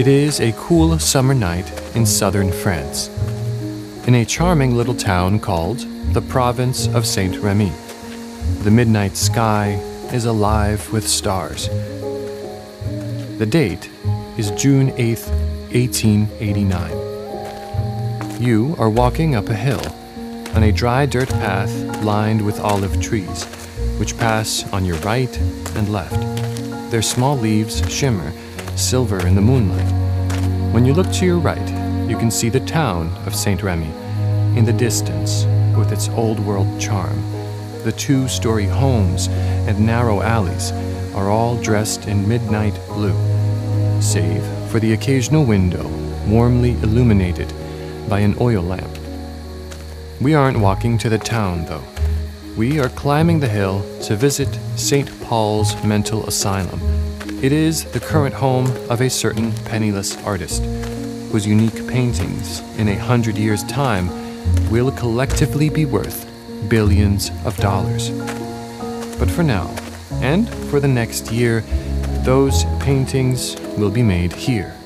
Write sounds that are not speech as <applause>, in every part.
It is a cool summer night in southern France, in a charming little town called the province of Saint Remy. The midnight sky is alive with stars. The date is June 8th, 1889. You are walking up a hill on a dry dirt path lined with olive trees, which pass on your right and left. Their small leaves shimmer silver in the moonlight. When you look to your right, you can see the town of Saint Remy in the distance with its old world charm. The two story homes and narrow alleys are all dressed in midnight blue, save for the occasional window warmly illuminated by an oil lamp. We aren't walking to the town, though. We are climbing the hill to visit St. Paul's Mental Asylum. It is the current home of a certain penniless artist whose unique paintings in a hundred years' time will collectively be worth billions of dollars. But for now, and for the next year, those paintings will be made here.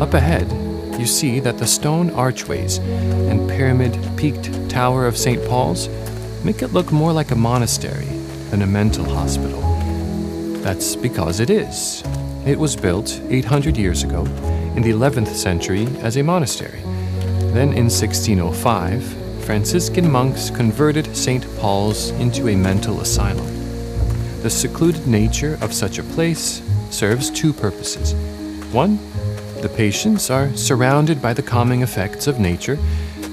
Up ahead, you see that the stone archways and pyramid peaked tower of St. Paul's make it look more like a monastery than a mental hospital. That's because it is. It was built 800 years ago in the 11th century as a monastery. Then in 1605, Franciscan monks converted St. Paul's into a mental asylum. The secluded nature of such a place serves two purposes. One, the patients are surrounded by the calming effects of nature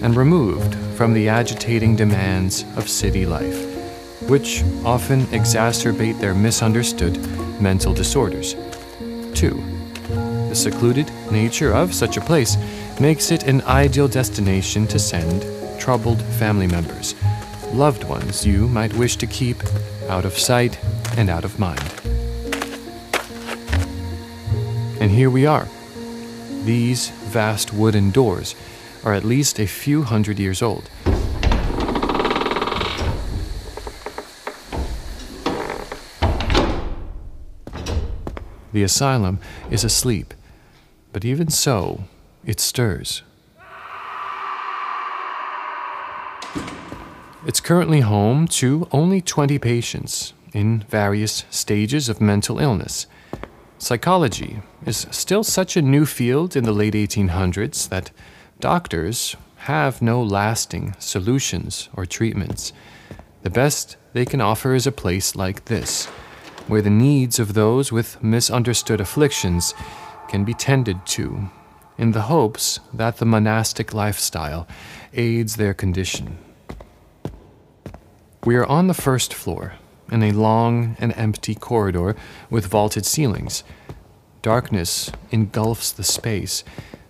and removed from the agitating demands of city life, which often exacerbate their misunderstood mental disorders. Two, the secluded nature of such a place makes it an ideal destination to send troubled family members, loved ones you might wish to keep out of sight and out of mind. And here we are these vast wooden doors are at least a few hundred years old. The asylum is asleep, but even so, it stirs. It's currently home to only 20 patients in various stages of mental illness. Psychology is still such a new field in the late 1800s that doctors have no lasting solutions or treatments. The best they can offer is a place like this, where the needs of those with misunderstood afflictions can be tended to, in the hopes that the monastic lifestyle aids their condition. We are on the first floor, in a long and empty corridor with vaulted ceilings. Darkness engulfs the space,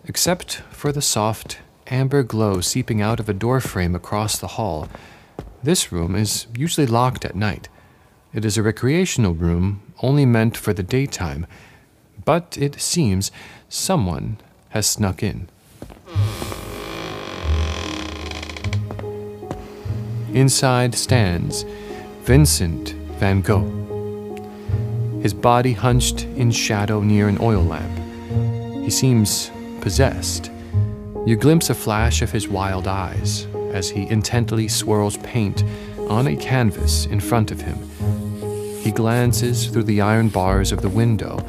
except for the soft amber glow seeping out of a doorframe across the hall. This room is usually locked at night. It is a recreational room only meant for the daytime, but it seems someone has snuck in. Inside stands Vincent van Gogh, his body hunched in shadow near an oil lamp. He seems possessed. You glimpse a flash of his wild eyes as he intently swirls paint on a canvas in front of him. He glances through the iron bars of the window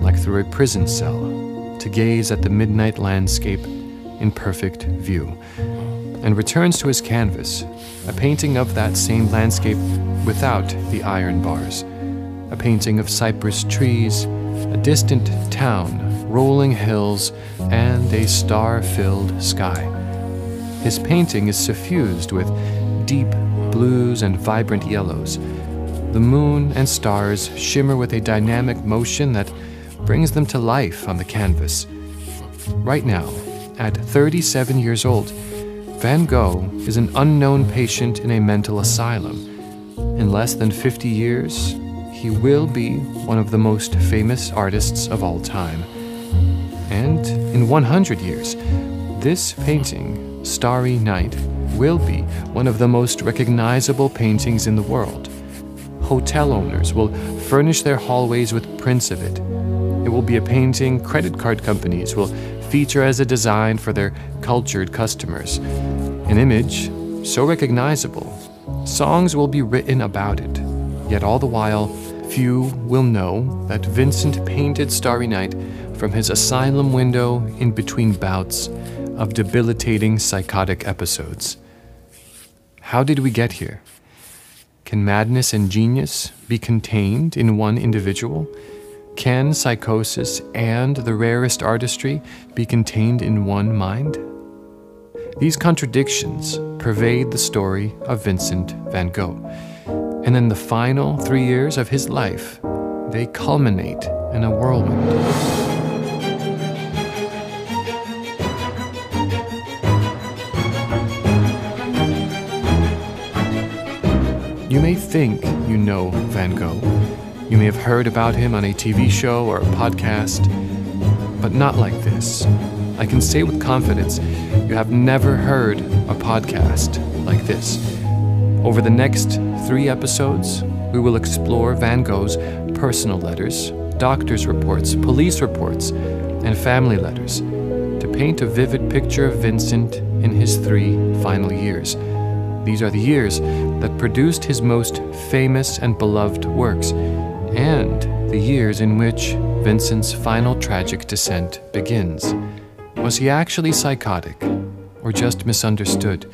like through a prison cell to gaze at the midnight landscape in perfect view and returns to his canvas, a painting of that same landscape without the iron bars, a painting of cypress trees, a distant town, rolling hills, and a star filled sky. His painting is suffused with deep blues and vibrant yellows. The moon and stars shimmer with a dynamic motion that brings them to life on the canvas. Right now, at 37 years old, Van Gogh is an unknown patient in a mental asylum. In less than 50 years, he will be one of the most famous artists of all time. And in 100 years, this painting, Starry Night, will be one of the most recognizable paintings in the world. hotel owners will furnish their hallways with prints of it. It will be a painting credit card companies will feature as a design for their cultured customers. An image so recognizable, songs will be written about it. Yet all the while, few will know that Vincent painted Starry Night from his asylum window in between bouts of debilitating psychotic episodes. How did we get here? Can madness and genius be contained in one individual? Can psychosis and the rarest artistry be contained in one mind? These contradictions pervade the story of Vincent van Gogh. And in the final three years of his life, they culminate in a whirlwind. You may think you know Van Gogh. You may have heard about him on a TV show or a podcast, but not like this. I can say with confidence you have never heard a podcast like this. Over the next three episodes, we will explore Van Gogh's personal letters, doctor's reports, police reports, and family letters to paint a vivid picture of Vincent in his three final years. These are the years that produced his most famous and beloved works, and the years in which Vincent's final tragic descent begins. Was he actually psychotic, or just misunderstood?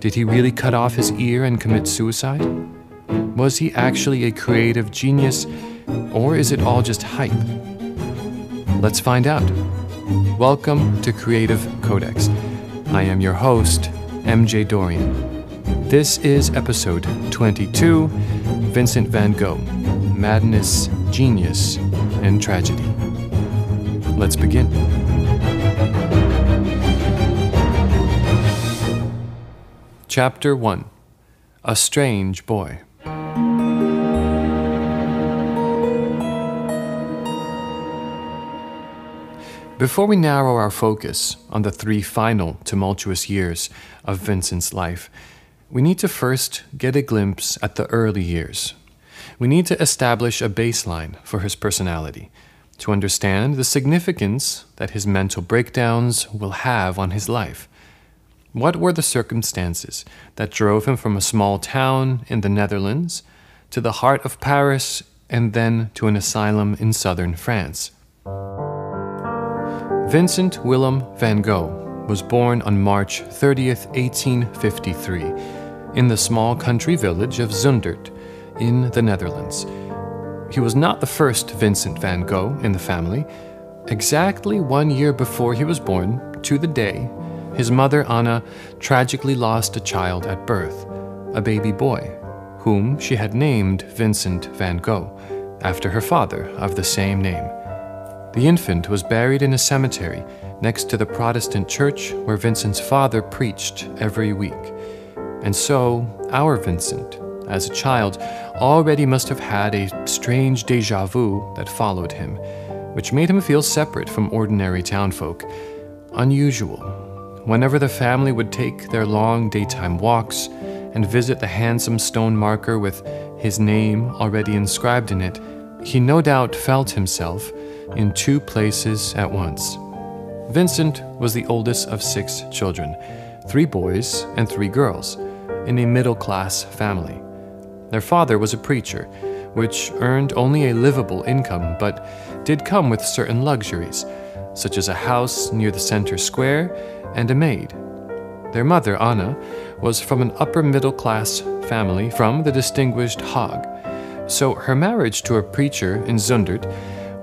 Did he really cut off his ear and commit suicide? Was he actually a creative genius, or is it all just hype? Let's find out. Welcome to Creative Codex. I am your host, MJ Dorian. This is episode 22 Vincent van Gogh Madness, Genius, and Tragedy. Let's begin. Chapter 1 A Strange Boy. Before we narrow our focus on the three final tumultuous years of Vincent's life, we need to first get a glimpse at the early years. We need to establish a baseline for his personality to understand the significance that his mental breakdowns will have on his life. What were the circumstances that drove him from a small town in the Netherlands to the heart of Paris and then to an asylum in southern France? Vincent Willem van Gogh was born on March 30th, 1853, in the small country village of Zundert in the Netherlands. He was not the first Vincent van Gogh in the family. Exactly one year before he was born, to the day, his mother Anna tragically lost a child at birth, a baby boy, whom she had named Vincent van Gogh, after her father of the same name. The infant was buried in a cemetery next to the Protestant church where Vincent's father preached every week. And so, our Vincent, as a child, already must have had a strange deja vu that followed him, which made him feel separate from ordinary townfolk. Unusual. Whenever the family would take their long daytime walks and visit the handsome stone marker with his name already inscribed in it, he no doubt felt himself in two places at once. Vincent was the oldest of six children, three boys and three girls, in a middle class family. Their father was a preacher, which earned only a livable income but did come with certain luxuries, such as a house near the center square and a maid. Their mother, Anna, was from an upper middle class family from the distinguished Hague, so her marriage to a preacher in Zundert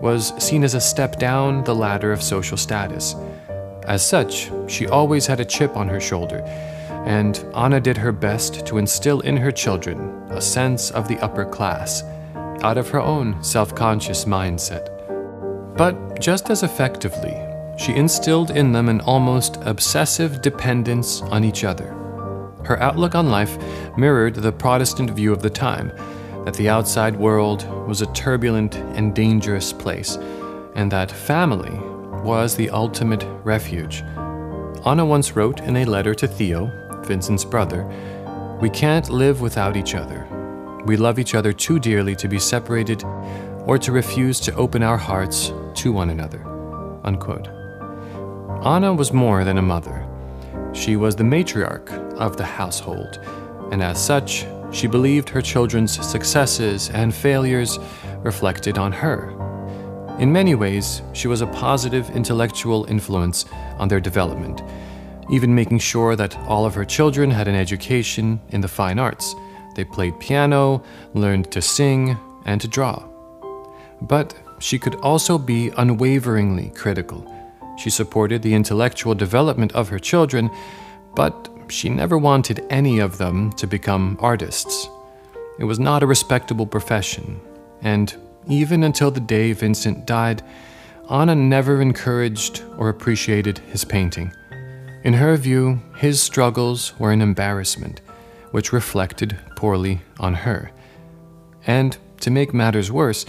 was seen as a step down the ladder of social status. As such, she always had a chip on her shoulder, and Anna did her best to instill in her children a sense of the upper class, out of her own self conscious mindset. But just as effectively, she instilled in them an almost obsessive dependence on each other. Her outlook on life mirrored the Protestant view of the time that the outside world was a turbulent and dangerous place, and that family was the ultimate refuge. Anna once wrote in a letter to Theo, Vincent's brother, We can't live without each other. We love each other too dearly to be separated or to refuse to open our hearts to one another. Unquote. Anna was more than a mother. She was the matriarch of the household, and as such, she believed her children's successes and failures reflected on her. In many ways, she was a positive intellectual influence on their development, even making sure that all of her children had an education in the fine arts. They played piano, learned to sing, and to draw. But she could also be unwaveringly critical. She supported the intellectual development of her children, but she never wanted any of them to become artists. It was not a respectable profession, and even until the day Vincent died, Anna never encouraged or appreciated his painting. In her view, his struggles were an embarrassment, which reflected poorly on her. And to make matters worse,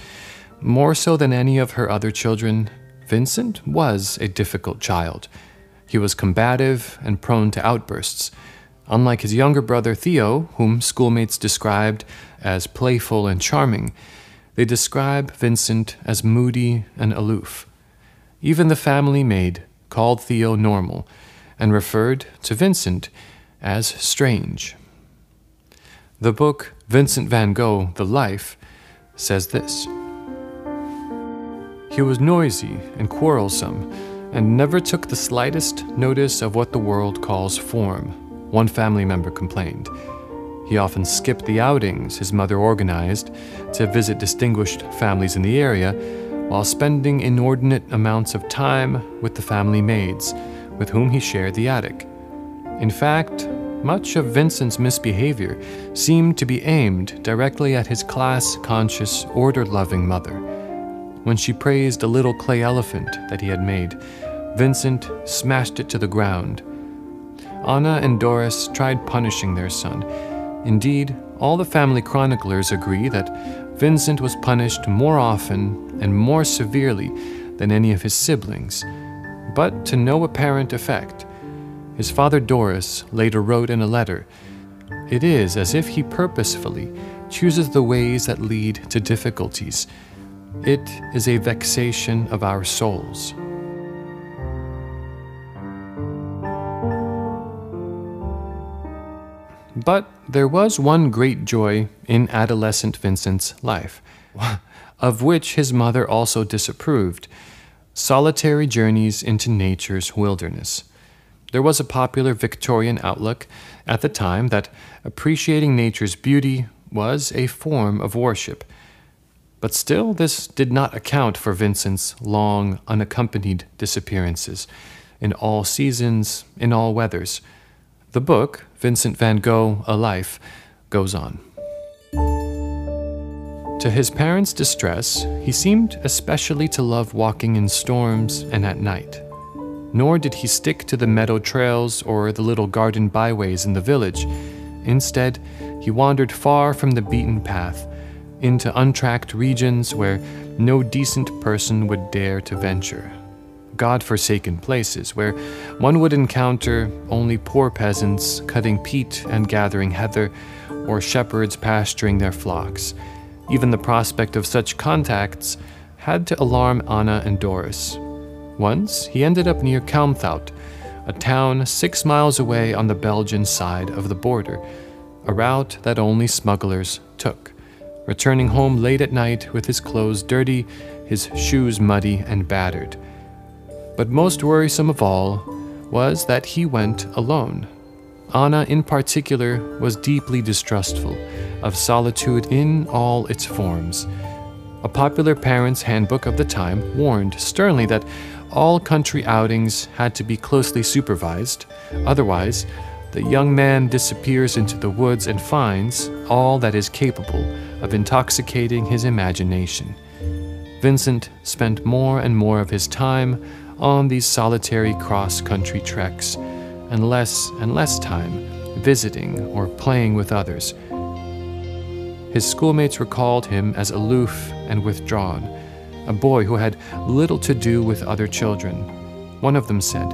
more so than any of her other children, Vincent was a difficult child. He was combative and prone to outbursts. Unlike his younger brother Theo, whom schoolmates described as playful and charming, they describe Vincent as moody and aloof. Even the family maid called Theo normal and referred to Vincent as strange. The book Vincent van Gogh, The Life, says this He was noisy and quarrelsome and never took the slightest notice of what the world calls form, one family member complained. He often skipped the outings his mother organized to visit distinguished families in the area while spending inordinate amounts of time with the family maids, with whom he shared the attic. In fact, much of Vincent's misbehavior seemed to be aimed directly at his class conscious, order loving mother. When she praised a little clay elephant that he had made, Vincent smashed it to the ground. Anna and Dorus tried punishing their son Indeed, all the family chroniclers agree that Vincent was punished more often and more severely than any of his siblings, but to no apparent effect. His father Dorus later wrote in a letter It is as if he purposefully chooses the ways that lead to difficulties. It is a vexation of our souls. But there was one great joy in adolescent Vincent's life, of which his mother also disapproved solitary journeys into nature's wilderness. There was a popular Victorian outlook at the time that appreciating nature's beauty was a form of worship. But still, this did not account for Vincent's long, unaccompanied disappearances in all seasons, in all weathers. The book, Vincent van Gogh, A Life, goes on. To his parents' distress, he seemed especially to love walking in storms and at night. Nor did he stick to the meadow trails or the little garden byways in the village. Instead, he wandered far from the beaten path into untracked regions where no decent person would dare to venture. God-forsaken places where one would encounter only poor peasants cutting peat and gathering heather, or shepherds pasturing their flocks. Even the prospect of such contacts had to alarm Anna and Dorus. Once, he ended up near Kalmthout, a town six miles away on the Belgian side of the border, a route that only smugglers took, returning home late at night with his clothes dirty, his shoes muddy and battered. But most worrisome of all was that he went alone. Anna, in particular, was deeply distrustful of solitude in all its forms. A popular parent's handbook of the time warned sternly that all country outings had to be closely supervised, otherwise, the young man disappears into the woods and finds all that is capable of intoxicating his imagination. Vincent spent more and more of his time on these solitary cross country treks, and less and less time visiting or playing with others. His schoolmates recalled him as aloof and withdrawn, a boy who had little to do with other children. One of them said,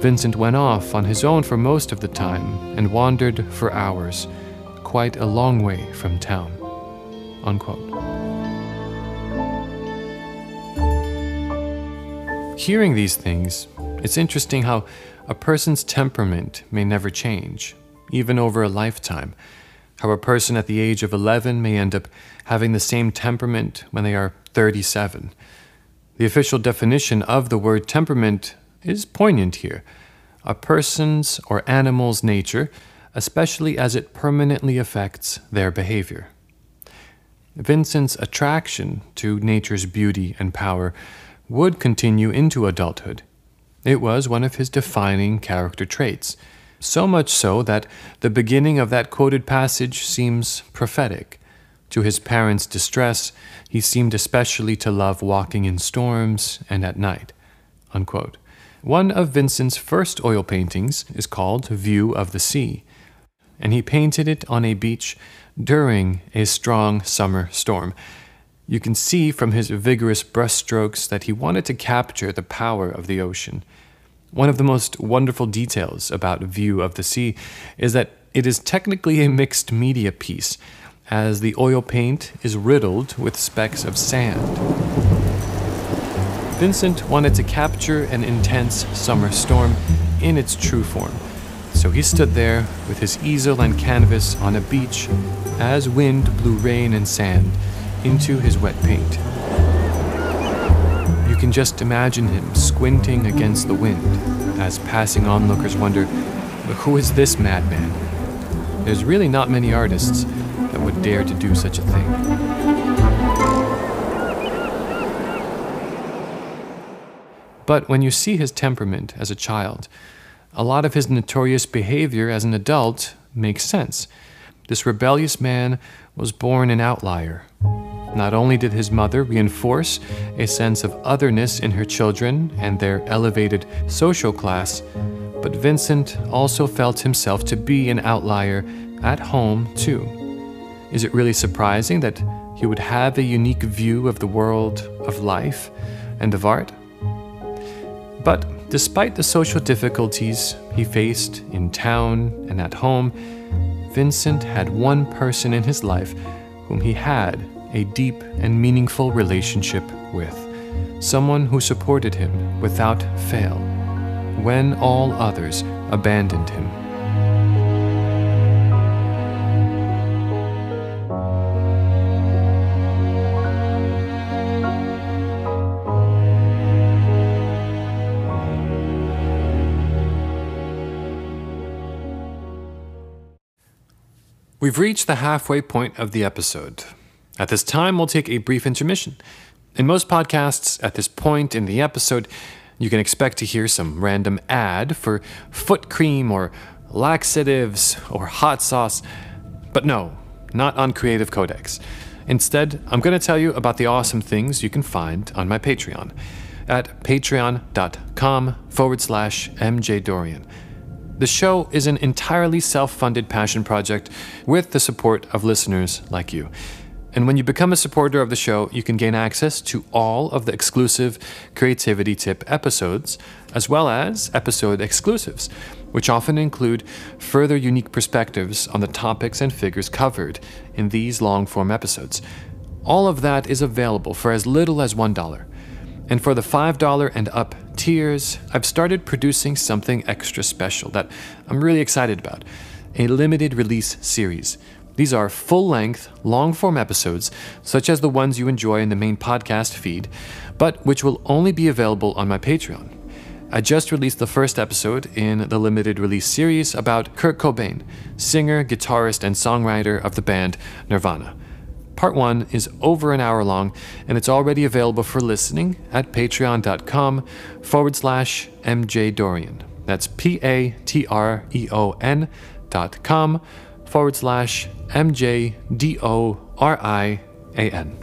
Vincent went off on his own for most of the time and wandered for hours, quite a long way from town. Unquote. Hearing these things, it's interesting how a person's temperament may never change, even over a lifetime. How a person at the age of 11 may end up having the same temperament when they are 37. The official definition of the word temperament is poignant here a person's or animal's nature, especially as it permanently affects their behavior. Vincent's attraction to nature's beauty and power would continue into adulthood. It was one of his defining character traits, so much so that the beginning of that quoted passage seems prophetic. To his parents' distress, he seemed especially to love walking in storms and at night. Unquote. One of Vincent's first oil paintings is called View of the Sea, and he painted it on a beach during a strong summer storm. You can see from his vigorous brushstrokes that he wanted to capture the power of the ocean. One of the most wonderful details about View of the Sea is that it is technically a mixed media piece, as the oil paint is riddled with specks of sand. Vincent wanted to capture an intense summer storm in its true form, so he stood there with his easel and canvas on a beach as wind blew rain and sand into his wet paint. You can just imagine him squinting against the wind as passing onlookers wonder, who is this madman? There's really not many artists that would dare to do such a thing. But when you see his temperament as a child, a lot of his notorious behavior as an adult makes sense. This rebellious man was born an outlier, not only did his mother reinforce a sense of otherness in her children and their elevated social class, but Vincent also felt himself to be an outlier at home, too. Is it really surprising that he would have a unique view of the world of life and of art? But despite the social difficulties he faced in town and at home, Vincent had one person in his life whom he had a deep and meaningful relationship with, someone who supported him without fail when all others abandoned him. We've reached the halfway point of the episode. At this time, we'll take a brief intermission. In most podcasts, at this point in the episode, you can expect to hear some random ad for foot cream or laxatives or hot sauce. But no, not on Creative Codex. Instead, I'm going to tell you about the awesome things you can find on my Patreon at patreon.com forward slash mjdorian. The show is an entirely self funded passion project with the support of listeners like you. And when you become a supporter of the show, you can gain access to all of the exclusive Creativity Tip episodes, as well as episode exclusives, which often include further unique perspectives on the topics and figures covered in these long form episodes. All of that is available for as little as $1. And for the $5 and up tiers, I've started producing something extra special that I'm really excited about a limited release series these are full length, long form episodes, such as the ones you enjoy in the main podcast feed, but which will only be available on my Patreon. I just released the first episode in the limited release series about Kurt Cobain, singer, guitarist, and songwriter of the band Nirvana. Part 1 is over an hour long, and it's already available for listening at patreon.com forward slash MJ mjdorian. That's P A T R E O N dot com forward slash M J D O R I A N.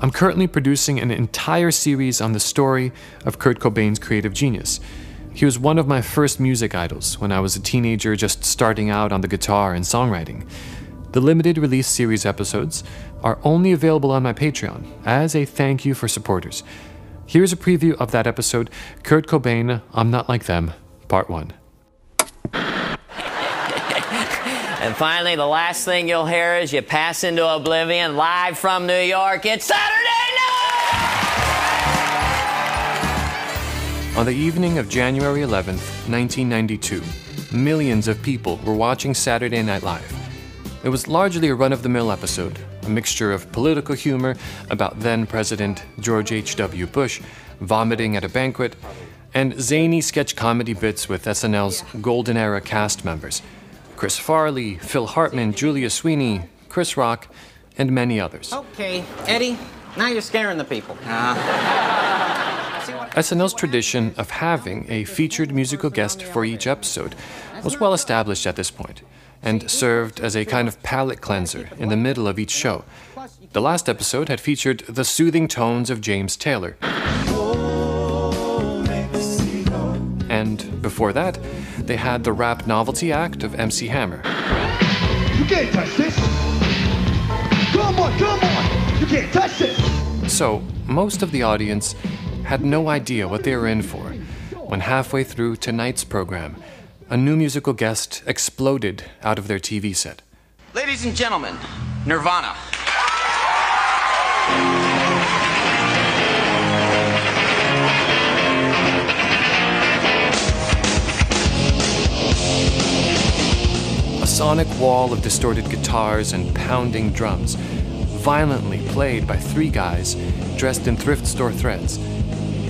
I'm currently producing an entire series on the story of Kurt Cobain's creative genius. He was one of my first music idols when I was a teenager just starting out on the guitar and songwriting. The limited release series episodes are only available on my Patreon as a thank you for supporters. Here's a preview of that episode Kurt Cobain, I'm Not Like Them, Part 1. <laughs> And finally, the last thing you'll hear is you pass into oblivion live from New York. It's Saturday night! On the evening of January 11th, 1992, millions of people were watching Saturday Night Live. It was largely a run of the mill episode, a mixture of political humor about then President George H.W. Bush vomiting at a banquet, and zany sketch comedy bits with SNL's Golden Era cast members. Chris Farley, Phil Hartman, Julia Sweeney, Chris Rock, and many others. Okay, Eddie, now you're scaring the people. <laughs> Uh-huh. SNL's tradition of having a featured musical guest for each episode was well established at this point and served as a kind of palate cleanser in the middle of each show. The last episode had featured the soothing tones of James Taylor. And before that, they had the rap novelty act of MC Hammer. You can't touch this. Come on, come on. You can't touch this. So, most of the audience had no idea what they were in for when halfway through tonight's program, a new musical guest exploded out of their TV set. Ladies and gentlemen, Nirvana. A sonic wall of distorted guitars and pounding drums, violently played by three guys dressed in thrift store threads.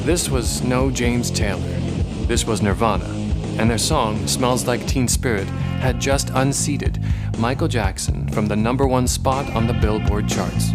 This was no James Taylor. This was Nirvana, and their song, Smells Like Teen Spirit, had just unseated Michael Jackson from the number one spot on the Billboard charts.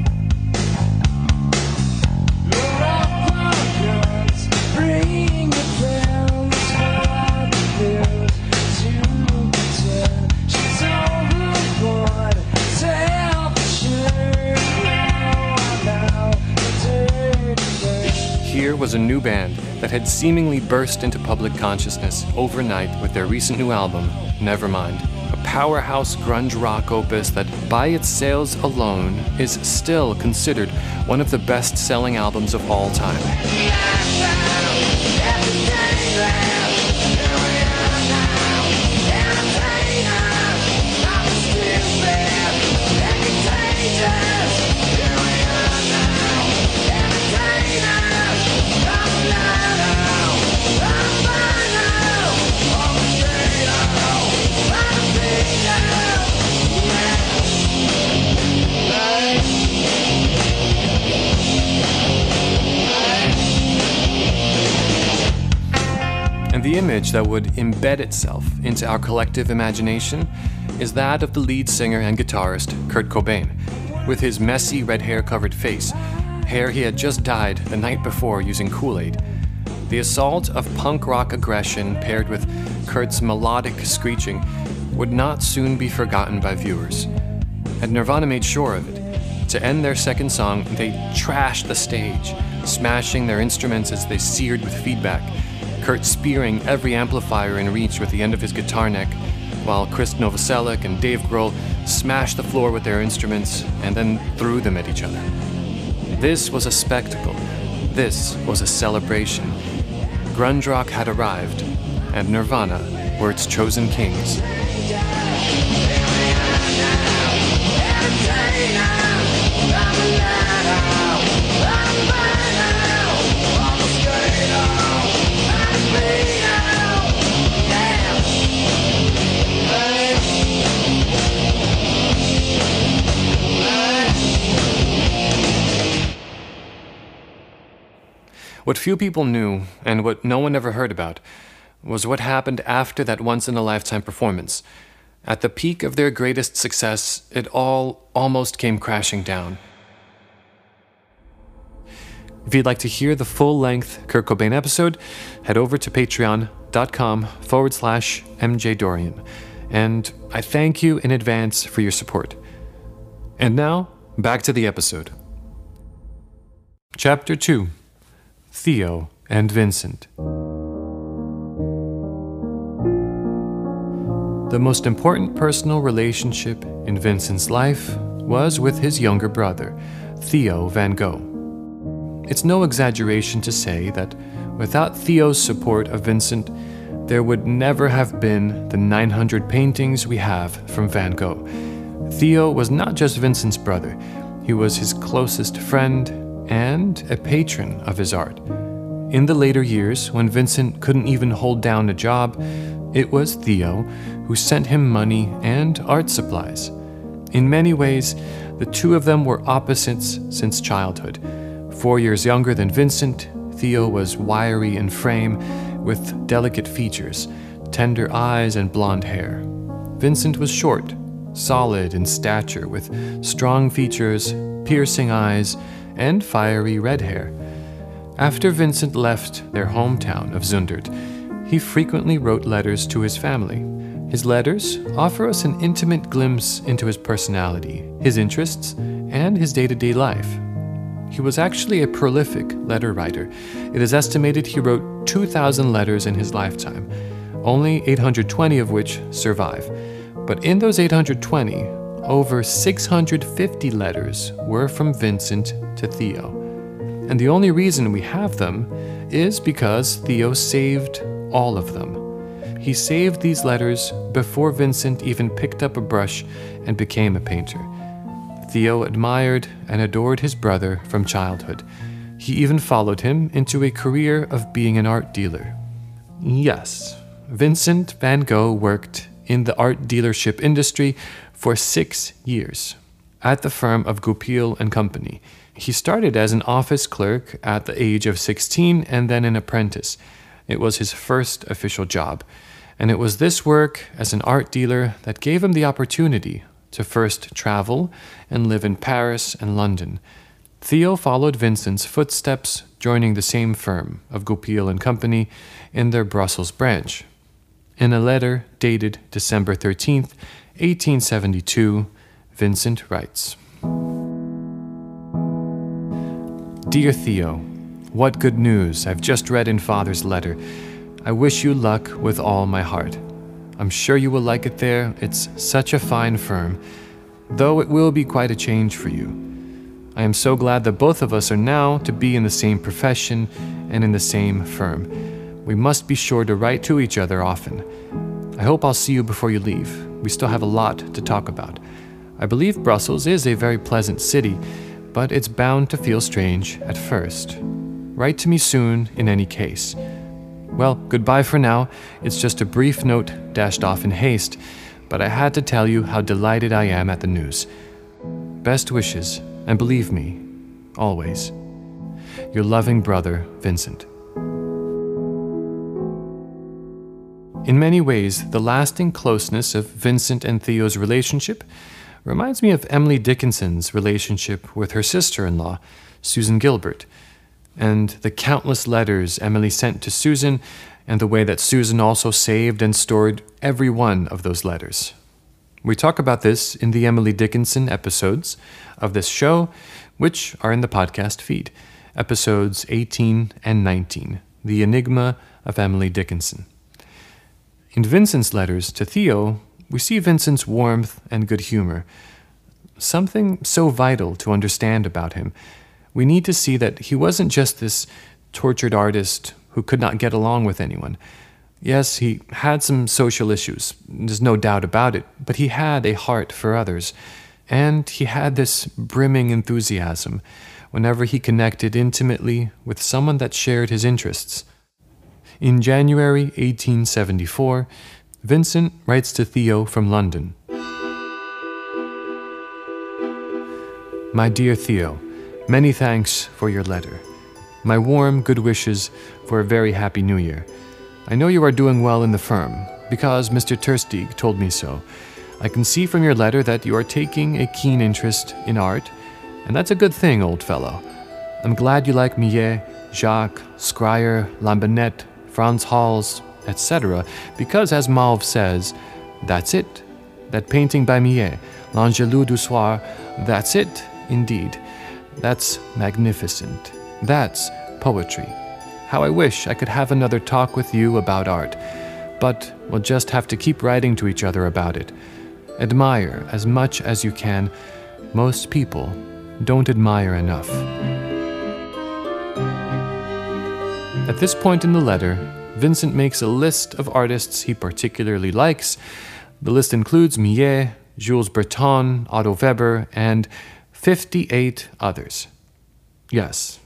Here was a new band that had seemingly burst into public consciousness overnight with their recent new album, Nevermind, a powerhouse grunge rock opus that, by its sales alone, is still considered one of the best selling albums of all time. The image that would embed itself into our collective imagination is that of the lead singer and guitarist Kurt Cobain, with his messy red hair covered face, hair he had just dyed the night before using Kool Aid. The assault of punk rock aggression paired with Kurt's melodic screeching would not soon be forgotten by viewers. And Nirvana made sure of it. To end their second song, they trashed the stage, smashing their instruments as they seared with feedback. Kurt spearing every amplifier in reach with the end of his guitar neck, while Chris Novoselic and Dave Grohl smashed the floor with their instruments and then threw them at each other. This was a spectacle. This was a celebration. Grunge rock had arrived, and Nirvana were its chosen kings. What few people knew, and what no one ever heard about, was what happened after that once in a lifetime performance. At the peak of their greatest success, it all almost came crashing down. If you'd like to hear the full length Kurt Cobain episode, head over to patreon.com forward slash MJ Dorian. And I thank you in advance for your support. And now, back to the episode. Chapter 2 Theo and Vincent. The most important personal relationship in Vincent's life was with his younger brother, Theo Van Gogh. It's no exaggeration to say that without Theo's support of Vincent, there would never have been the 900 paintings we have from Van Gogh. Theo was not just Vincent's brother, he was his closest friend and a patron of his art. In the later years, when Vincent couldn't even hold down a job, it was Theo who sent him money and art supplies. In many ways, the two of them were opposites since childhood. Four years younger than Vincent, Theo was wiry in frame with delicate features, tender eyes, and blonde hair. Vincent was short, solid in stature, with strong features, piercing eyes, and fiery red hair. After Vincent left their hometown of Zundert, he frequently wrote letters to his family. His letters offer us an intimate glimpse into his personality, his interests, and his day to day life. He was actually a prolific letter writer. It is estimated he wrote 2,000 letters in his lifetime, only 820 of which survive. But in those 820, over 650 letters were from Vincent to Theo. And the only reason we have them is because Theo saved all of them. He saved these letters before Vincent even picked up a brush and became a painter. Theo admired and adored his brother from childhood. He even followed him into a career of being an art dealer. Yes, Vincent van Gogh worked in the art dealership industry for six years at the firm of Goupil and Company. He started as an office clerk at the age of 16 and then an apprentice. It was his first official job, and it was this work as an art dealer that gave him the opportunity to first travel and live in Paris and London. Theo followed Vincent's footsteps, joining the same firm of Goupil and Company in their Brussels branch. In a letter dated December 13th, 1872, Vincent writes Dear Theo, what good news I've just read in Father's letter. I wish you luck with all my heart. I'm sure you will like it there. It's such a fine firm, though it will be quite a change for you. I am so glad that both of us are now to be in the same profession and in the same firm. We must be sure to write to each other often. I hope I'll see you before you leave. We still have a lot to talk about. I believe Brussels is a very pleasant city, but it's bound to feel strange at first. Write to me soon, in any case. Well, goodbye for now. It's just a brief note dashed off in haste, but I had to tell you how delighted I am at the news. Best wishes, and believe me, always, your loving brother, Vincent. In many ways, the lasting closeness of Vincent and Theo's relationship reminds me of Emily Dickinson's relationship with her sister in law, Susan Gilbert, and the countless letters Emily sent to Susan, and the way that Susan also saved and stored every one of those letters. We talk about this in the Emily Dickinson episodes of this show, which are in the podcast feed, episodes 18 and 19 The Enigma of Emily Dickinson. In Vincent's letters to Theo, we see Vincent's warmth and good humor, something so vital to understand about him. We need to see that he wasn't just this tortured artist who could not get along with anyone. Yes, he had some social issues, there's no doubt about it, but he had a heart for others. And he had this brimming enthusiasm whenever he connected intimately with someone that shared his interests. In January 1874, Vincent writes to Theo from London My dear Theo, many thanks for your letter. My warm good wishes for a very happy new year. I know you are doing well in the firm, because Mr. Tersteeg told me so. I can see from your letter that you are taking a keen interest in art, and that's a good thing, old fellow. I'm glad you like Millet, Jacque, Schreyer, Lambinet, Frans Hals, etc., because, as Mauve says, that's it. That painting by Millet, L'Angelus du Soir, that's it, indeed. That's magnificent. That's poetry. How I wish I could have another talk with you about art, but we'll just have to keep writing to each other about it. Admire as much as you can. Most people don't admire enough. At this point in the letter, Vincent makes a list of artists he particularly likes. The list includes Millet, Jules Breton, Otto Weber, and 58 others. Yes,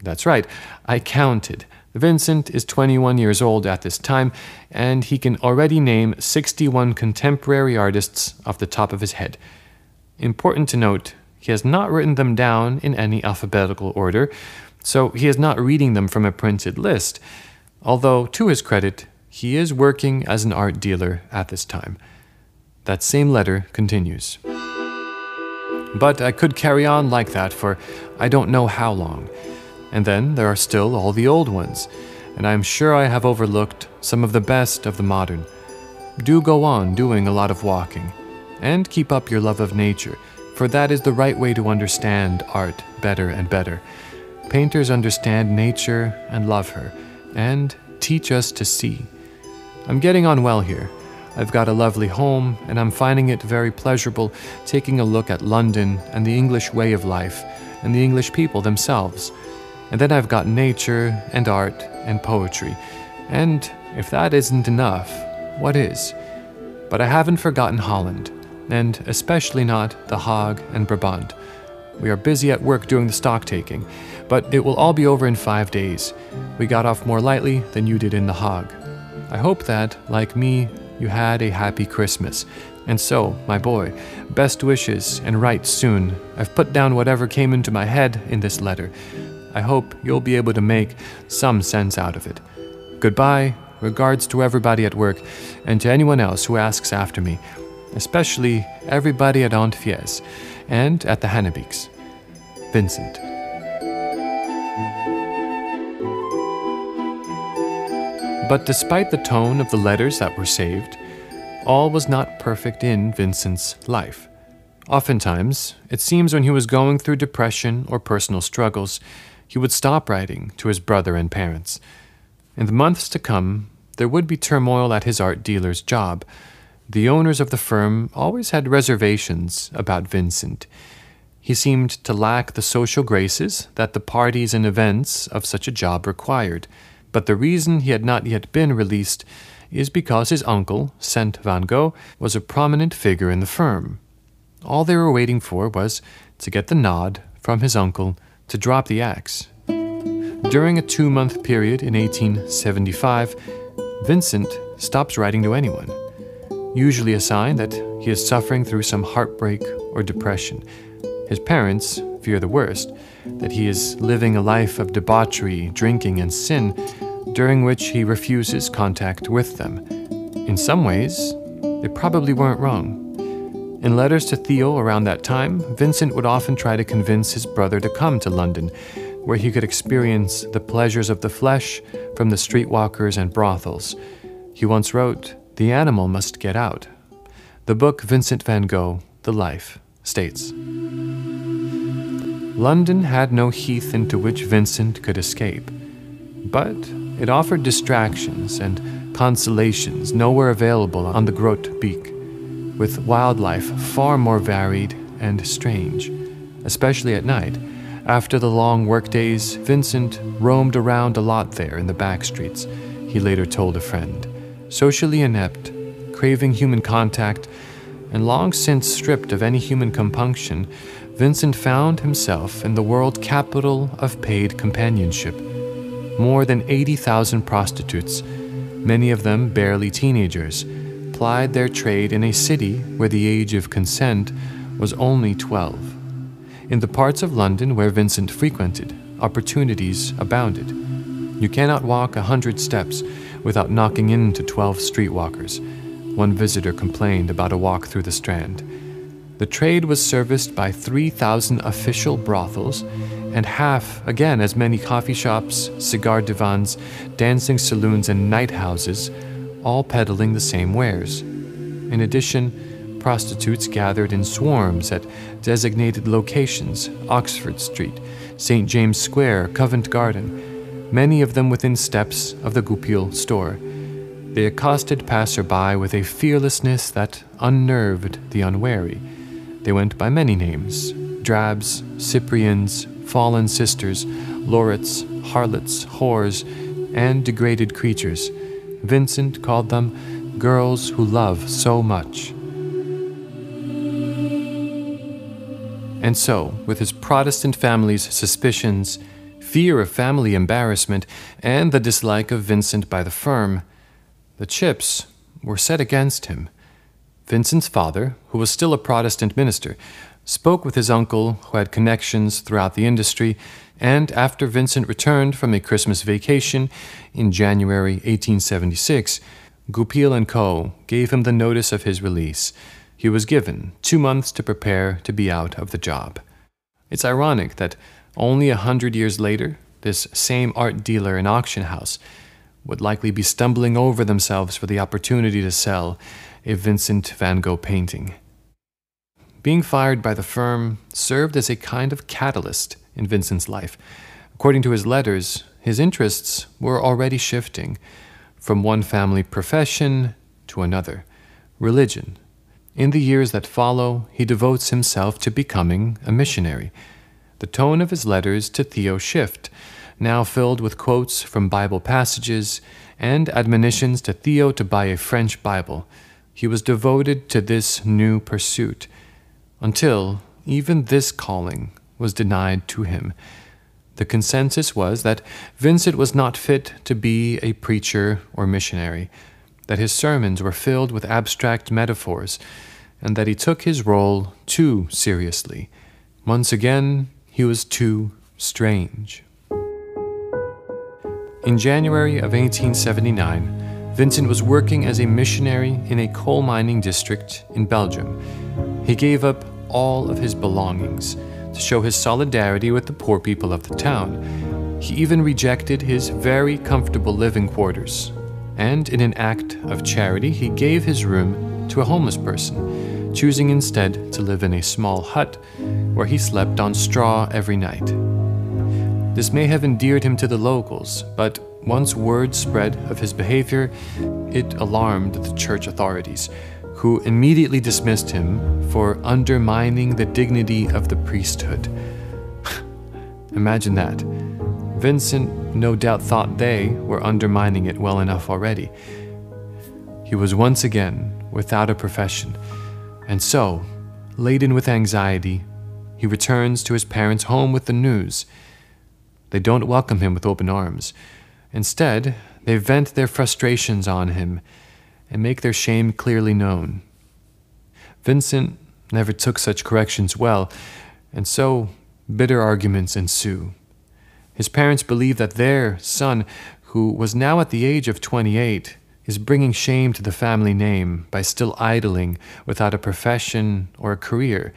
that's right, I counted. Vincent is 21 years old at this time, and he can already name 61 contemporary artists off the top of his head. Important to note, he has not written them down in any alphabetical order, so he is not reading them from a printed list, although, to his credit, he is working as an art dealer at this time. That same letter continues. But I could carry on like that for I don't know how long. And then there are still all the old ones, and I am sure I have overlooked some of the best of the modern. Do go on doing a lot of walking, and keep up your love of nature, for that is the right way to understand art better and better. Painters understand nature and love her, and teach us to see. I'm getting on well here. I've got a lovely home, and I'm finding it very pleasurable taking a look at London and the English way of life and the English people themselves. And then I've got nature and art and poetry. And if that isn't enough, what is? But I haven't forgotten Holland, and especially not The Hague and Brabant. We are busy at work doing the stock taking, but it will all be over in five days. We got off more lightly than you did in The Hague. I hope that, like me, you had a happy Christmas. And so, my boy, best wishes and write soon. I've put down whatever came into my head in this letter. I hope you'll be able to make some sense out of it. Goodbye, regards to everybody at work, and to anyone else who asks after me, especially everybody at Aunt Fies and at the Haanebeeks. Vincent. But despite the tone of the letters that were saved, all was not perfect in Vincent's life. Oftentimes, it seems when he was going through depression or personal struggles, he would stop writing to his brother and parents. In the months to come, there would be turmoil at his art dealer's job. The owners of the firm always had reservations about Vincent. He seemed to lack the social graces that the parties and events of such a job required. But the reason he had not yet been released is because his uncle, Cent van Gogh, was a prominent figure in the firm. All they were waiting for was to get the nod from his uncle to drop the axe. During a two month period in 1875, Vincent stops writing to anyone, usually a sign that he is suffering through some heartbreak or depression. His parents fear the worst that he is living a life of debauchery, drinking, and sin during which he refuses contact with them. In some ways, they probably weren't wrong. In letters to Theo around that time, Vincent would often try to convince his brother to come to London, where he could experience the pleasures of the flesh from the streetwalkers and brothels. He once wrote, The animal must get out. The book Vincent van Gogh, The Life, states London had no heath into which Vincent could escape, but it offered distractions and consolations nowhere available on the Grote Beek, with wildlife far more varied and strange, especially at night. After the long workdays, Vincent roamed around a lot there in the back streets, he later told a friend. Socially inept, craving human contact, and long since stripped of any human compunction, Vincent found himself in the world capital of paid companionship more than 80,000 prostitutes, many of them barely teenagers, plied their trade in a city where the age of consent was only 12. In the parts of London where Vincent frequented, opportunities abounded. You cannot walk a hundred steps without knocking into 12 streetwalkers. One visitor complained about a walk through the Strand. The trade was serviced by 3,000 official brothels and half, again, as many coffee shops, cigar divans, dancing saloons, and night houses, all peddling the same wares. In addition, prostitutes gathered in swarms at designated locations Oxford Street, St. James Square, Covent Garden, many of them within steps of the Goupil store. They accosted passer-by with a fearlessness that unnerved the unwary. They went by many names drabs, Cyprians, fallen sisters, lorettes, harlots, whores, and degraded creatures. Vincent called them girls who love so much. And so, with his Protestant family's suspicions, fear of family embarrassment, and the dislike of Vincent by the firm, the chips were set against him. Vincent's father, who was still a Protestant minister, spoke with his uncle, who had connections throughout the industry, and after Vincent returned from a Christmas vacation in January 1876, Goupil and Co. gave him the notice of his release. He was given two months to prepare to be out of the job. It's ironic that only a hundred years later, this same art dealer and auction house would likely be stumbling over themselves for the opportunity to sell a Vincent van Gogh painting. Being fired by the firm served as a kind of catalyst in Vincent's life. According to his letters, his interests were already shifting from one family profession to another religion. In the years that follow, he devotes himself to becoming a missionary. The tone of his letters to Theo shift, now filled with quotes from Bible passages and admonitions to Theo to buy a French Bible. He was devoted to this new pursuit until even this calling was denied to him. The consensus was that Vincent was not fit to be a preacher or missionary, that his sermons were filled with abstract metaphors, and that he took his role too seriously. Once again, he was too strange. In January of 1879, Vincent was working as a missionary in a coal mining district in Belgium. He gave up all of his belongings to show his solidarity with the poor people of the town. He even rejected his very comfortable living quarters, and in an act of charity, he gave his room to a homeless person, choosing instead to live in a small hut where he slept on straw every night. This may have endeared him to the locals, but once word spread of his behavior, it alarmed the church authorities, who immediately dismissed him for undermining the dignity of the priesthood. <laughs> Imagine that. Vincent no doubt thought they were undermining it well enough already. He was once again without a profession, and so, laden with anxiety, he returns to his parents' home with the news. They don't welcome him with open arms. Instead, they vent their frustrations on him and make their shame clearly known. Vincent never took such corrections well, and so bitter arguments ensue. His parents believe that their son, who was now at the age of 28, is bringing shame to the family name by still idling without a profession or a career,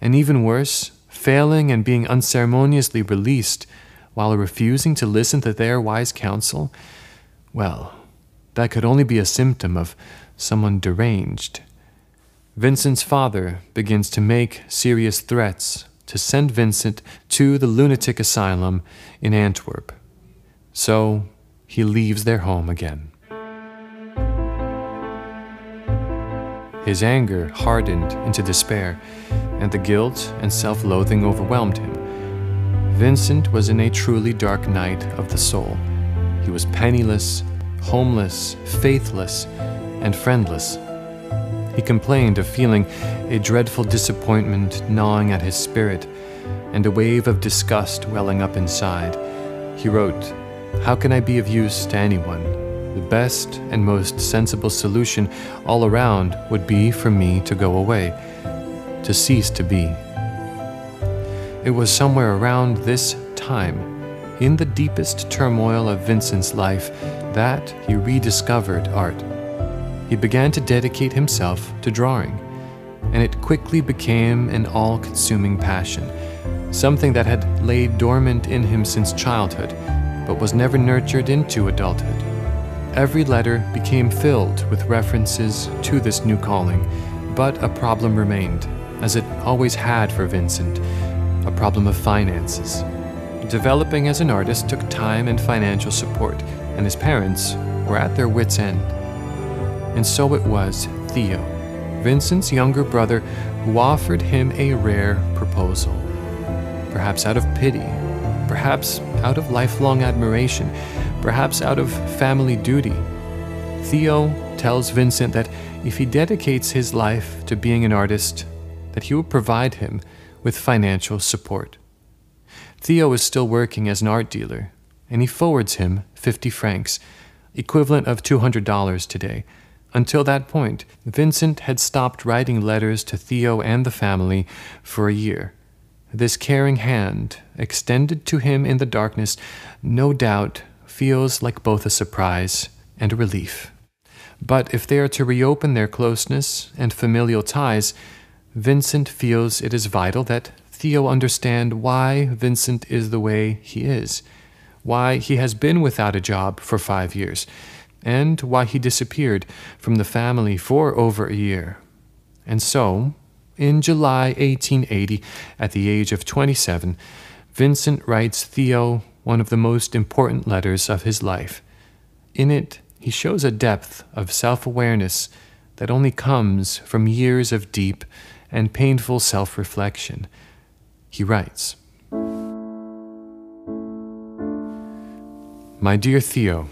and even worse, failing and being unceremoniously released while refusing to listen to their wise counsel. Well, that could only be a symptom of someone deranged. Vincent's father begins to make serious threats to send Vincent to the lunatic asylum in Antwerp. So he leaves their home again. His anger hardened into despair, and the guilt and self loathing overwhelmed him. Vincent was in a truly dark night of the soul. He was penniless, homeless, faithless, and friendless. He complained of feeling a dreadful disappointment gnawing at his spirit and a wave of disgust welling up inside. He wrote, How can I be of use to anyone? The best and most sensible solution all around would be for me to go away, to cease to be. It was somewhere around this time in the deepest turmoil of Vincent's life that he rediscovered art. He began to dedicate himself to drawing, and it quickly became an all consuming passion, something that had laid dormant in him since childhood, but was never nurtured into adulthood. Every letter became filled with references to this new calling, but a problem remained, as it always had for Vincent a problem of finances. Developing as an artist took time and financial support, and his parents were at their wits' end. And so it was Theo, Vincent's younger brother, who offered him a rare proposal. Perhaps out of pity, perhaps out of lifelong admiration, perhaps out of family duty. Theo tells Vincent that if he dedicates his life to being an artist, that he will provide him with financial support. Theo is still working as an art dealer, and he forwards him 50 francs, equivalent of $200 today. Until that point, Vincent had stopped writing letters to Theo and the family for a year. This caring hand, extended to him in the darkness, no doubt feels like both a surprise and a relief. But if they are to reopen their closeness and familial ties, Vincent feels it is vital that Theo understand why Vincent is the way he is, why he has been without a job for five years, and why he disappeared from the family for over a year. And so, in July 1880, at the age of 27, Vincent writes Theo one of the most important letters of his life. In it, he shows a depth of self awareness that only comes from years of deep and painful self reflection. He writes My dear Theo,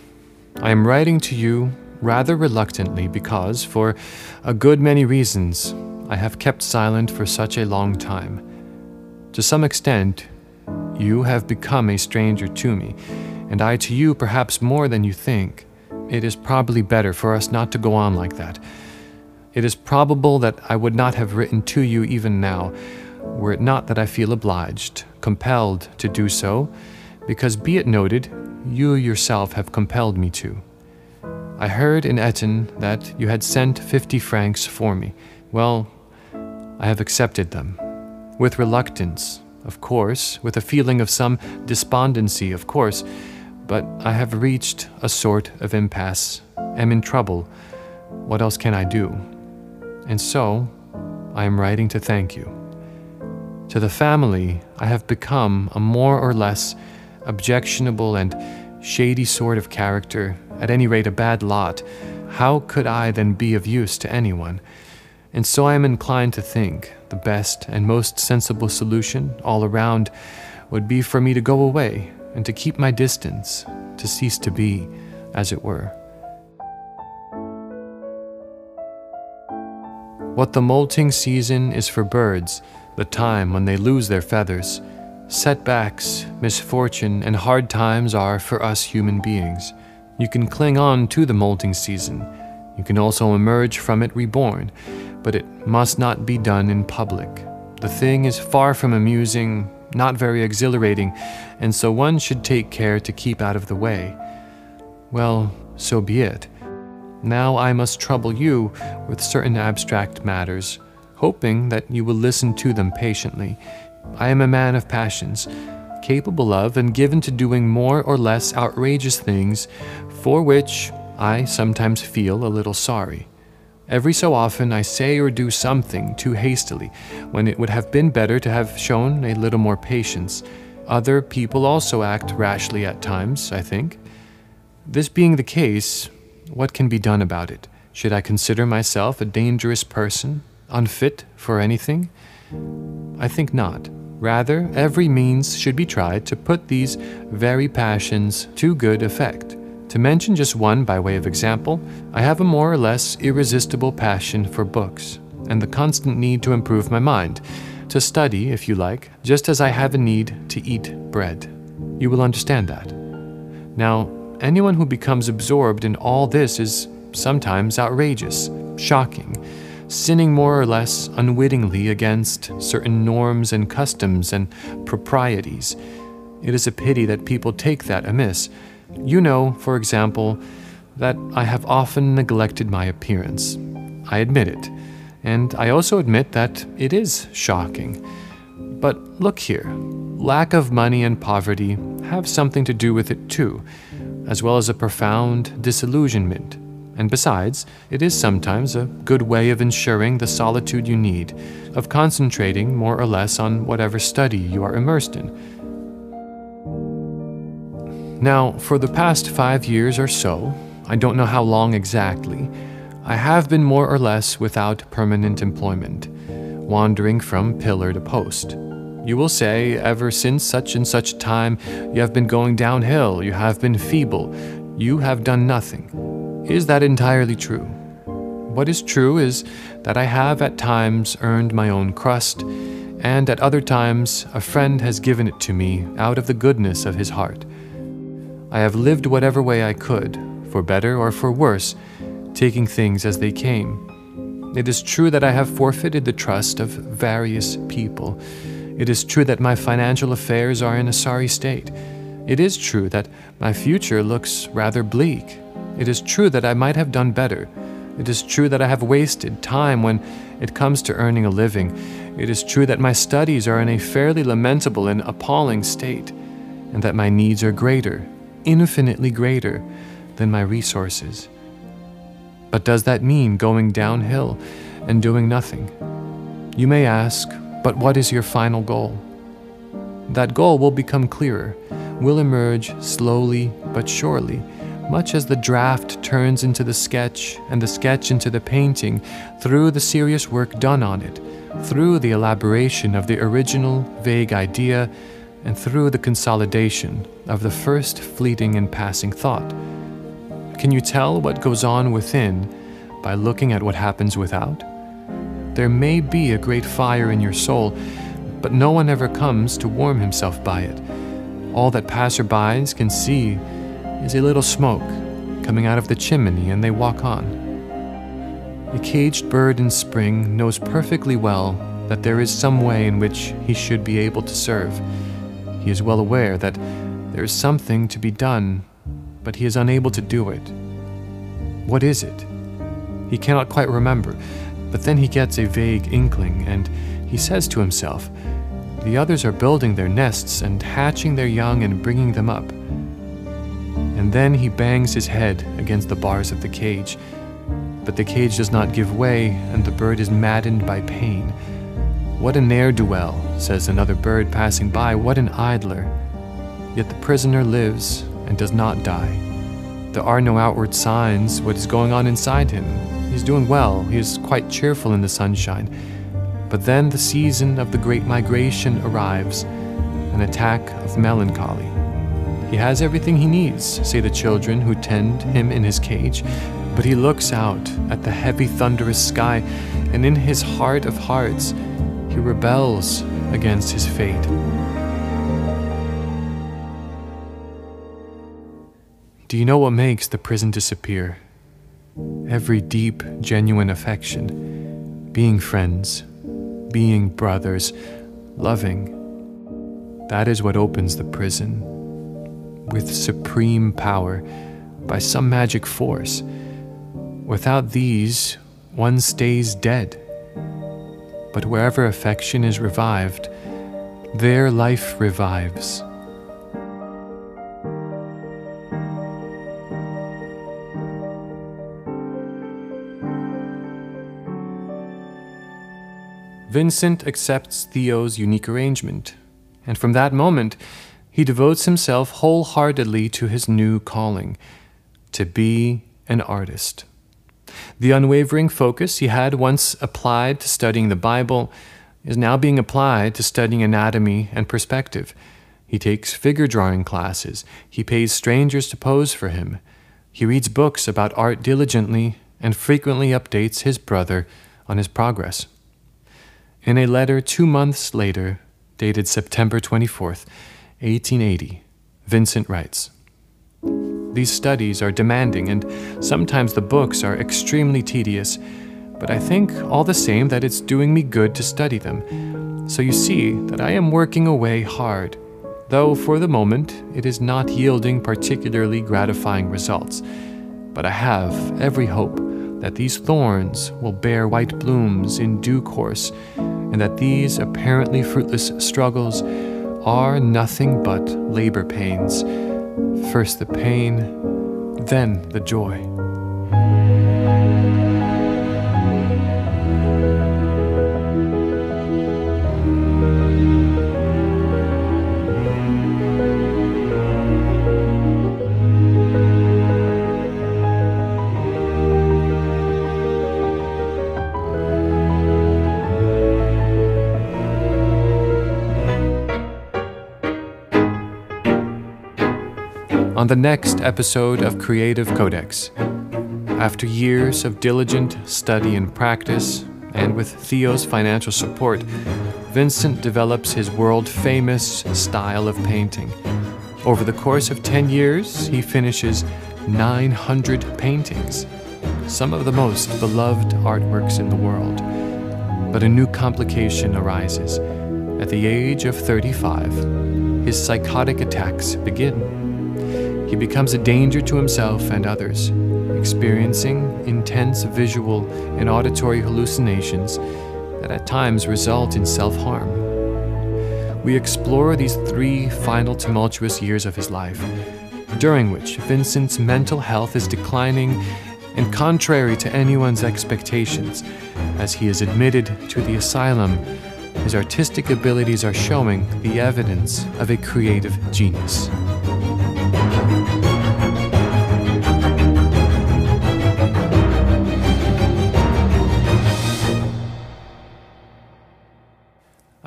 I am writing to you rather reluctantly because, for a good many reasons, I have kept silent for such a long time. To some extent, you have become a stranger to me, and I to you perhaps more than you think. It is probably better for us not to go on like that. It is probable that I would not have written to you even now, were it not that I feel obliged, compelled to do so, because be it noted, you yourself have compelled me to. I heard in Etten that you had sent fifty francs for me. Well, I have accepted them. With reluctance, of course, with a feeling of some despondency, of course, but I have reached a sort of impasse, am in trouble. What else can I do? And so, I am writing to thank you. To the family, I have become a more or less objectionable and shady sort of character, at any rate a bad lot. How could I then be of use to anyone? And so I am inclined to think the best and most sensible solution all around would be for me to go away and to keep my distance, to cease to be, as it were. What the molting season is for birds, the time when they lose their feathers, setbacks, misfortune, and hard times are for us human beings. You can cling on to the molting season. You can also emerge from it reborn, but it must not be done in public. The thing is far from amusing, not very exhilarating, and so one should take care to keep out of the way. Well, so be it. Now I must trouble you with certain abstract matters, hoping that you will listen to them patiently. I am a man of passions, capable of and given to doing more or less outrageous things, for which I sometimes feel a little sorry. Every so often I say or do something too hastily, when it would have been better to have shown a little more patience. Other people also act rashly at times, I think. This being the case, what can be done about it? Should I consider myself a dangerous person, unfit for anything? I think not. Rather, every means should be tried to put these very passions to good effect. To mention just one by way of example, I have a more or less irresistible passion for books, and the constant need to improve my mind, to study, if you like, just as I have a need to eat bread. You will understand that. Now, anyone who becomes absorbed in all this is sometimes outrageous, shocking, sinning more or less unwittingly against certain norms and customs and proprieties. It is a pity that people take that amiss. You know, for example, that I have often neglected my appearance. I admit it. And I also admit that it is shocking. But look here lack of money and poverty have something to do with it too as well as a profound disillusionment. And besides, it is sometimes a good way of ensuring the solitude you need, of concentrating more or less on whatever study you are immersed in. Now, for the past five years or so, I don't know how long exactly, I have been more or less without permanent employment, wandering from pillar to post. You will say, ever since such and such time, you have been going downhill, you have been feeble, you have done nothing. Is that entirely true? What is true is that I have at times earned my own crust, and at other times a friend has given it to me out of the goodness of his heart. I have lived whatever way I could, for better or for worse, taking things as they came. It is true that I have forfeited the trust of various people. It is true that my financial affairs are in a sorry state. It is true that my future looks rather bleak. It is true that I might have done better. It is true that I have wasted time when it comes to earning a living. It is true that my studies are in a fairly lamentable and appalling state, and that my needs are greater, infinitely greater, than my resources. But does that mean going downhill and doing nothing? You may ask, but what is your final goal? That goal will become clearer, will emerge slowly but surely much as the draft turns into the sketch and the sketch into the painting through the serious work done on it, through the elaboration of the original vague idea, and through the consolidation of the first fleeting and passing thought. Can you tell what goes on within by looking at what happens without? There may be a great fire in your soul, but no one ever comes to warm himself by it. All that passerbys can see is a little smoke coming out of the chimney, and they walk on. A caged bird in spring knows perfectly well that there is some way in which he should be able to serve. He is well aware that there is something to be done, but he is unable to do it. What is it? He cannot quite remember, but then he gets a vague inkling, and he says to himself, The others are building their nests and hatching their young and bringing them up and then he bangs his head against the bars of the cage. But the cage does not give way, and the bird is maddened by pain. What a ne'er do well, says another bird passing by, what an idler. Yet the prisoner lives and does not die. There are no outward signs what is going on inside him. He's doing well, he is quite cheerful in the sunshine. But then the season of the great migration arrives, an attack of melancholy. He has everything he needs, say the children who tend him in his cage. But he looks out at the heavy, thunderous sky, and in his heart of hearts, he rebels against his fate. Do you know what makes the prison disappear? Every deep, genuine affection, being friends, being brothers, loving. That is what opens the prison with supreme power by some magic force. Without these, one stays dead. But wherever affection is revived, there life revives. Vincent accepts Theo's unique arrangement, and from that moment, he devotes himself wholeheartedly to his new calling to be an artist. The unwavering focus he had once applied to studying the Bible is now being applied to studying anatomy and perspective. He takes figure drawing classes. He pays strangers to pose for him. He reads books about art diligently and frequently updates his brother on his progress. In a letter two months later, dated September 24th, 1880, Vincent writes These studies are demanding, and sometimes the books are extremely tedious, but I think all the same that it's doing me good to study them. So you see that I am working away hard, though for the moment it is not yielding particularly gratifying results. But I have every hope that these thorns will bear white blooms in due course, and that these apparently fruitless struggles are nothing but labor pains. First the pain, then the joy. On the next episode of Creative Codex. After years of diligent study and practice, and with Theo's financial support, Vincent develops his world famous style of painting. Over the course of 10 years, he finishes 900 paintings, some of the most beloved artworks in the world. But a new complication arises. At the age of 35, his psychotic attacks begin. He becomes a danger to himself and others, experiencing intense visual and auditory hallucinations that at times result in self harm. We explore these three final tumultuous years of his life, during which Vincent's mental health is declining and contrary to anyone's expectations, as he is admitted to the asylum, his artistic abilities are showing the evidence of a creative genius.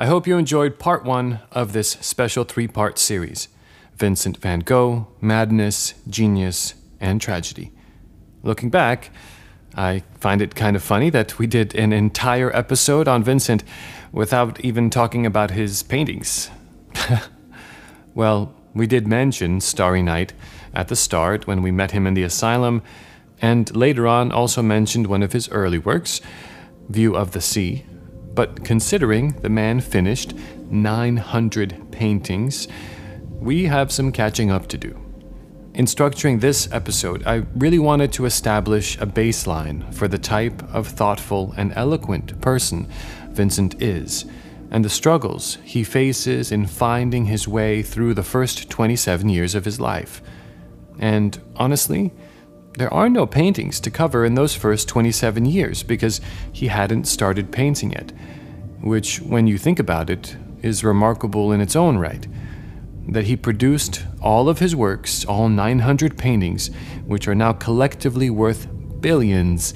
I hope you enjoyed part one of this special three part series Vincent van Gogh, Madness, Genius, and Tragedy. Looking back, I find it kind of funny that we did an entire episode on Vincent without even talking about his paintings. <laughs> well, we did mention Starry Night at the start when we met him in the asylum, and later on also mentioned one of his early works, View of the Sea, but considering the man finished 900 paintings, we have some catching up to do. In structuring this episode, I really wanted to establish a baseline for the type of thoughtful and eloquent person Vincent is, and the struggles he faces in finding his way through the first 27 years of his life. And honestly, there are no paintings to cover in those first 27 years because he hadn't started painting yet, which, when you think about it, is remarkable in its own right. That he produced all of his works, all 900 paintings, which are now collectively worth billions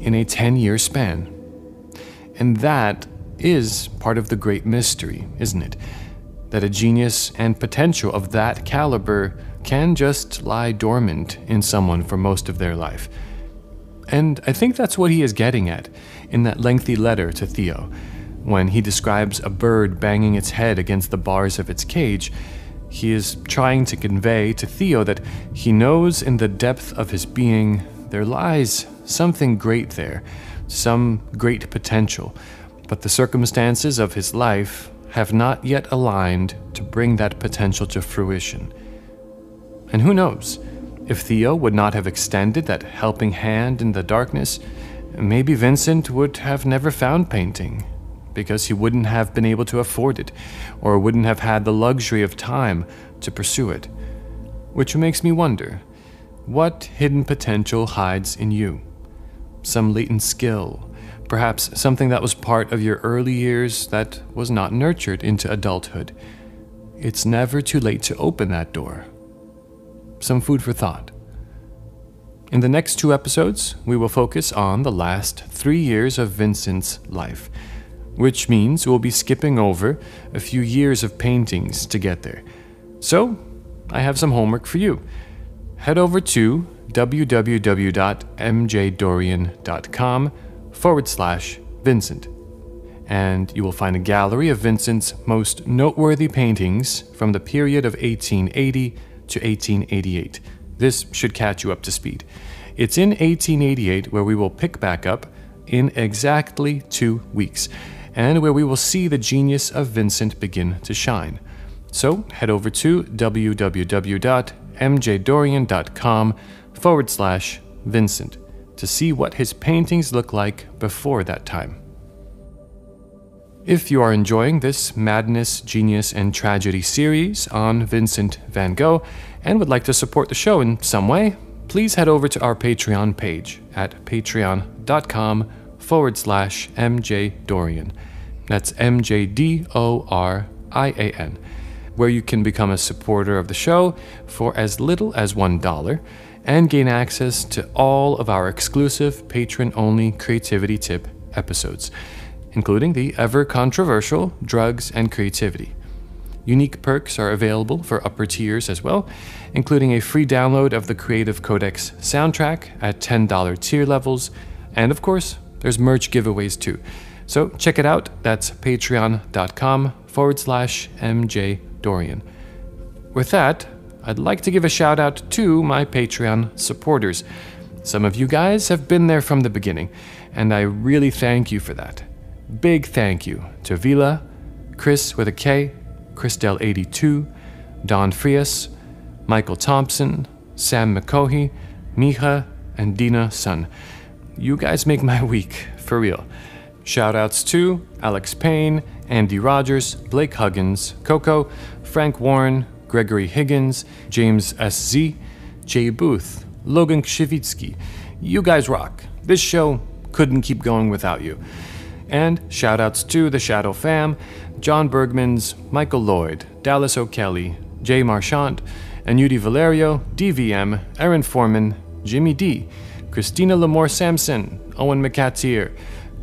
in a 10 year span. And that is part of the great mystery, isn't it? That a genius and potential of that caliber can just lie dormant in someone for most of their life. And I think that's what he is getting at in that lengthy letter to Theo. When he describes a bird banging its head against the bars of its cage, he is trying to convey to Theo that he knows in the depth of his being there lies something great there, some great potential, but the circumstances of his life have not yet aligned to bring that potential to fruition. And who knows? If Theo would not have extended that helping hand in the darkness, maybe Vincent would have never found painting, because he wouldn't have been able to afford it, or wouldn't have had the luxury of time to pursue it. Which makes me wonder what hidden potential hides in you? Some latent skill, perhaps something that was part of your early years that was not nurtured into adulthood. It's never too late to open that door some food for thought. In the next two episodes, we will focus on the last three years of Vincent's life, which means we'll be skipping over a few years of paintings to get there. So, I have some homework for you. Head over to www.mjdorian.com forward slash Vincent, and you will find a gallery of Vincent's most noteworthy paintings from the period of 1880 to 1888. This should catch you up to speed. It's in 1888 where we will pick back up in exactly two weeks, and where we will see the genius of Vincent begin to shine. So head over to www.mjdorian.com forward slash Vincent to see what his paintings look like before that time. If you are enjoying this Madness, Genius, and Tragedy series on Vincent van Gogh and would like to support the show in some way, please head over to our Patreon page at patreon.com forward slash MJ Dorian. That's M J D O R I A N, where you can become a supporter of the show for as little as $1 and gain access to all of our exclusive patron only creativity tip episodes including the ever controversial drugs and creativity. Unique perks are available for upper tiers as well, including a free download of the Creative Codex soundtrack at $10 tier levels, and of course, there's merch giveaways too. So check it out. That's patreon.com forward slash MJ Dorian. With that, I'd like to give a shout out to my Patreon supporters. Some of you guys have been there from the beginning, and I really thank you for that. Big thank you to Vila, Chris with a K, Christelle82, Don Frias, Michael Thompson, Sam McCohey, Miha, and Dina Sun. You guys make my <laughs> week, for real. Shoutouts to Alex Payne, Andy Rogers, Blake Huggins, Coco, Frank Warren, Gregory Higgins, James S.Z., Jay Booth, Logan Kshivitsky. You guys rock. This show couldn't keep going without you. And shoutouts to the Shadow Fam, John Bergmans, Michael Lloyd, Dallas O'Kelly, Jay Marchant, Anudi Valerio, DVM, Aaron Foreman, Jimmy D, Christina Lamore Sampson, Owen McAteer,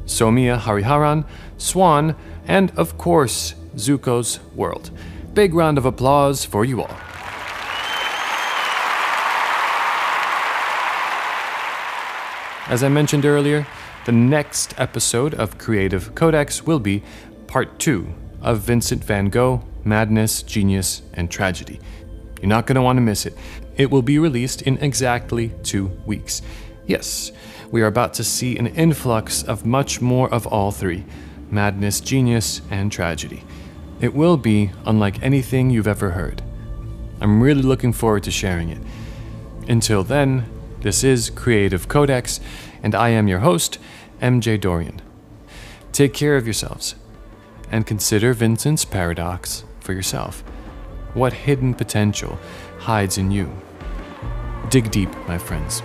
Somia Hariharan, Swan, and of course, Zuko's World. Big round of applause for you all. As I mentioned earlier, the next episode of Creative Codex will be part two of Vincent van Gogh Madness, Genius, and Tragedy. You're not going to want to miss it. It will be released in exactly two weeks. Yes, we are about to see an influx of much more of all three madness, genius, and tragedy. It will be unlike anything you've ever heard. I'm really looking forward to sharing it. Until then, this is Creative Codex, and I am your host, MJ Dorian. Take care of yourselves, and consider Vincent's paradox for yourself. What hidden potential hides in you? Dig deep, my friends.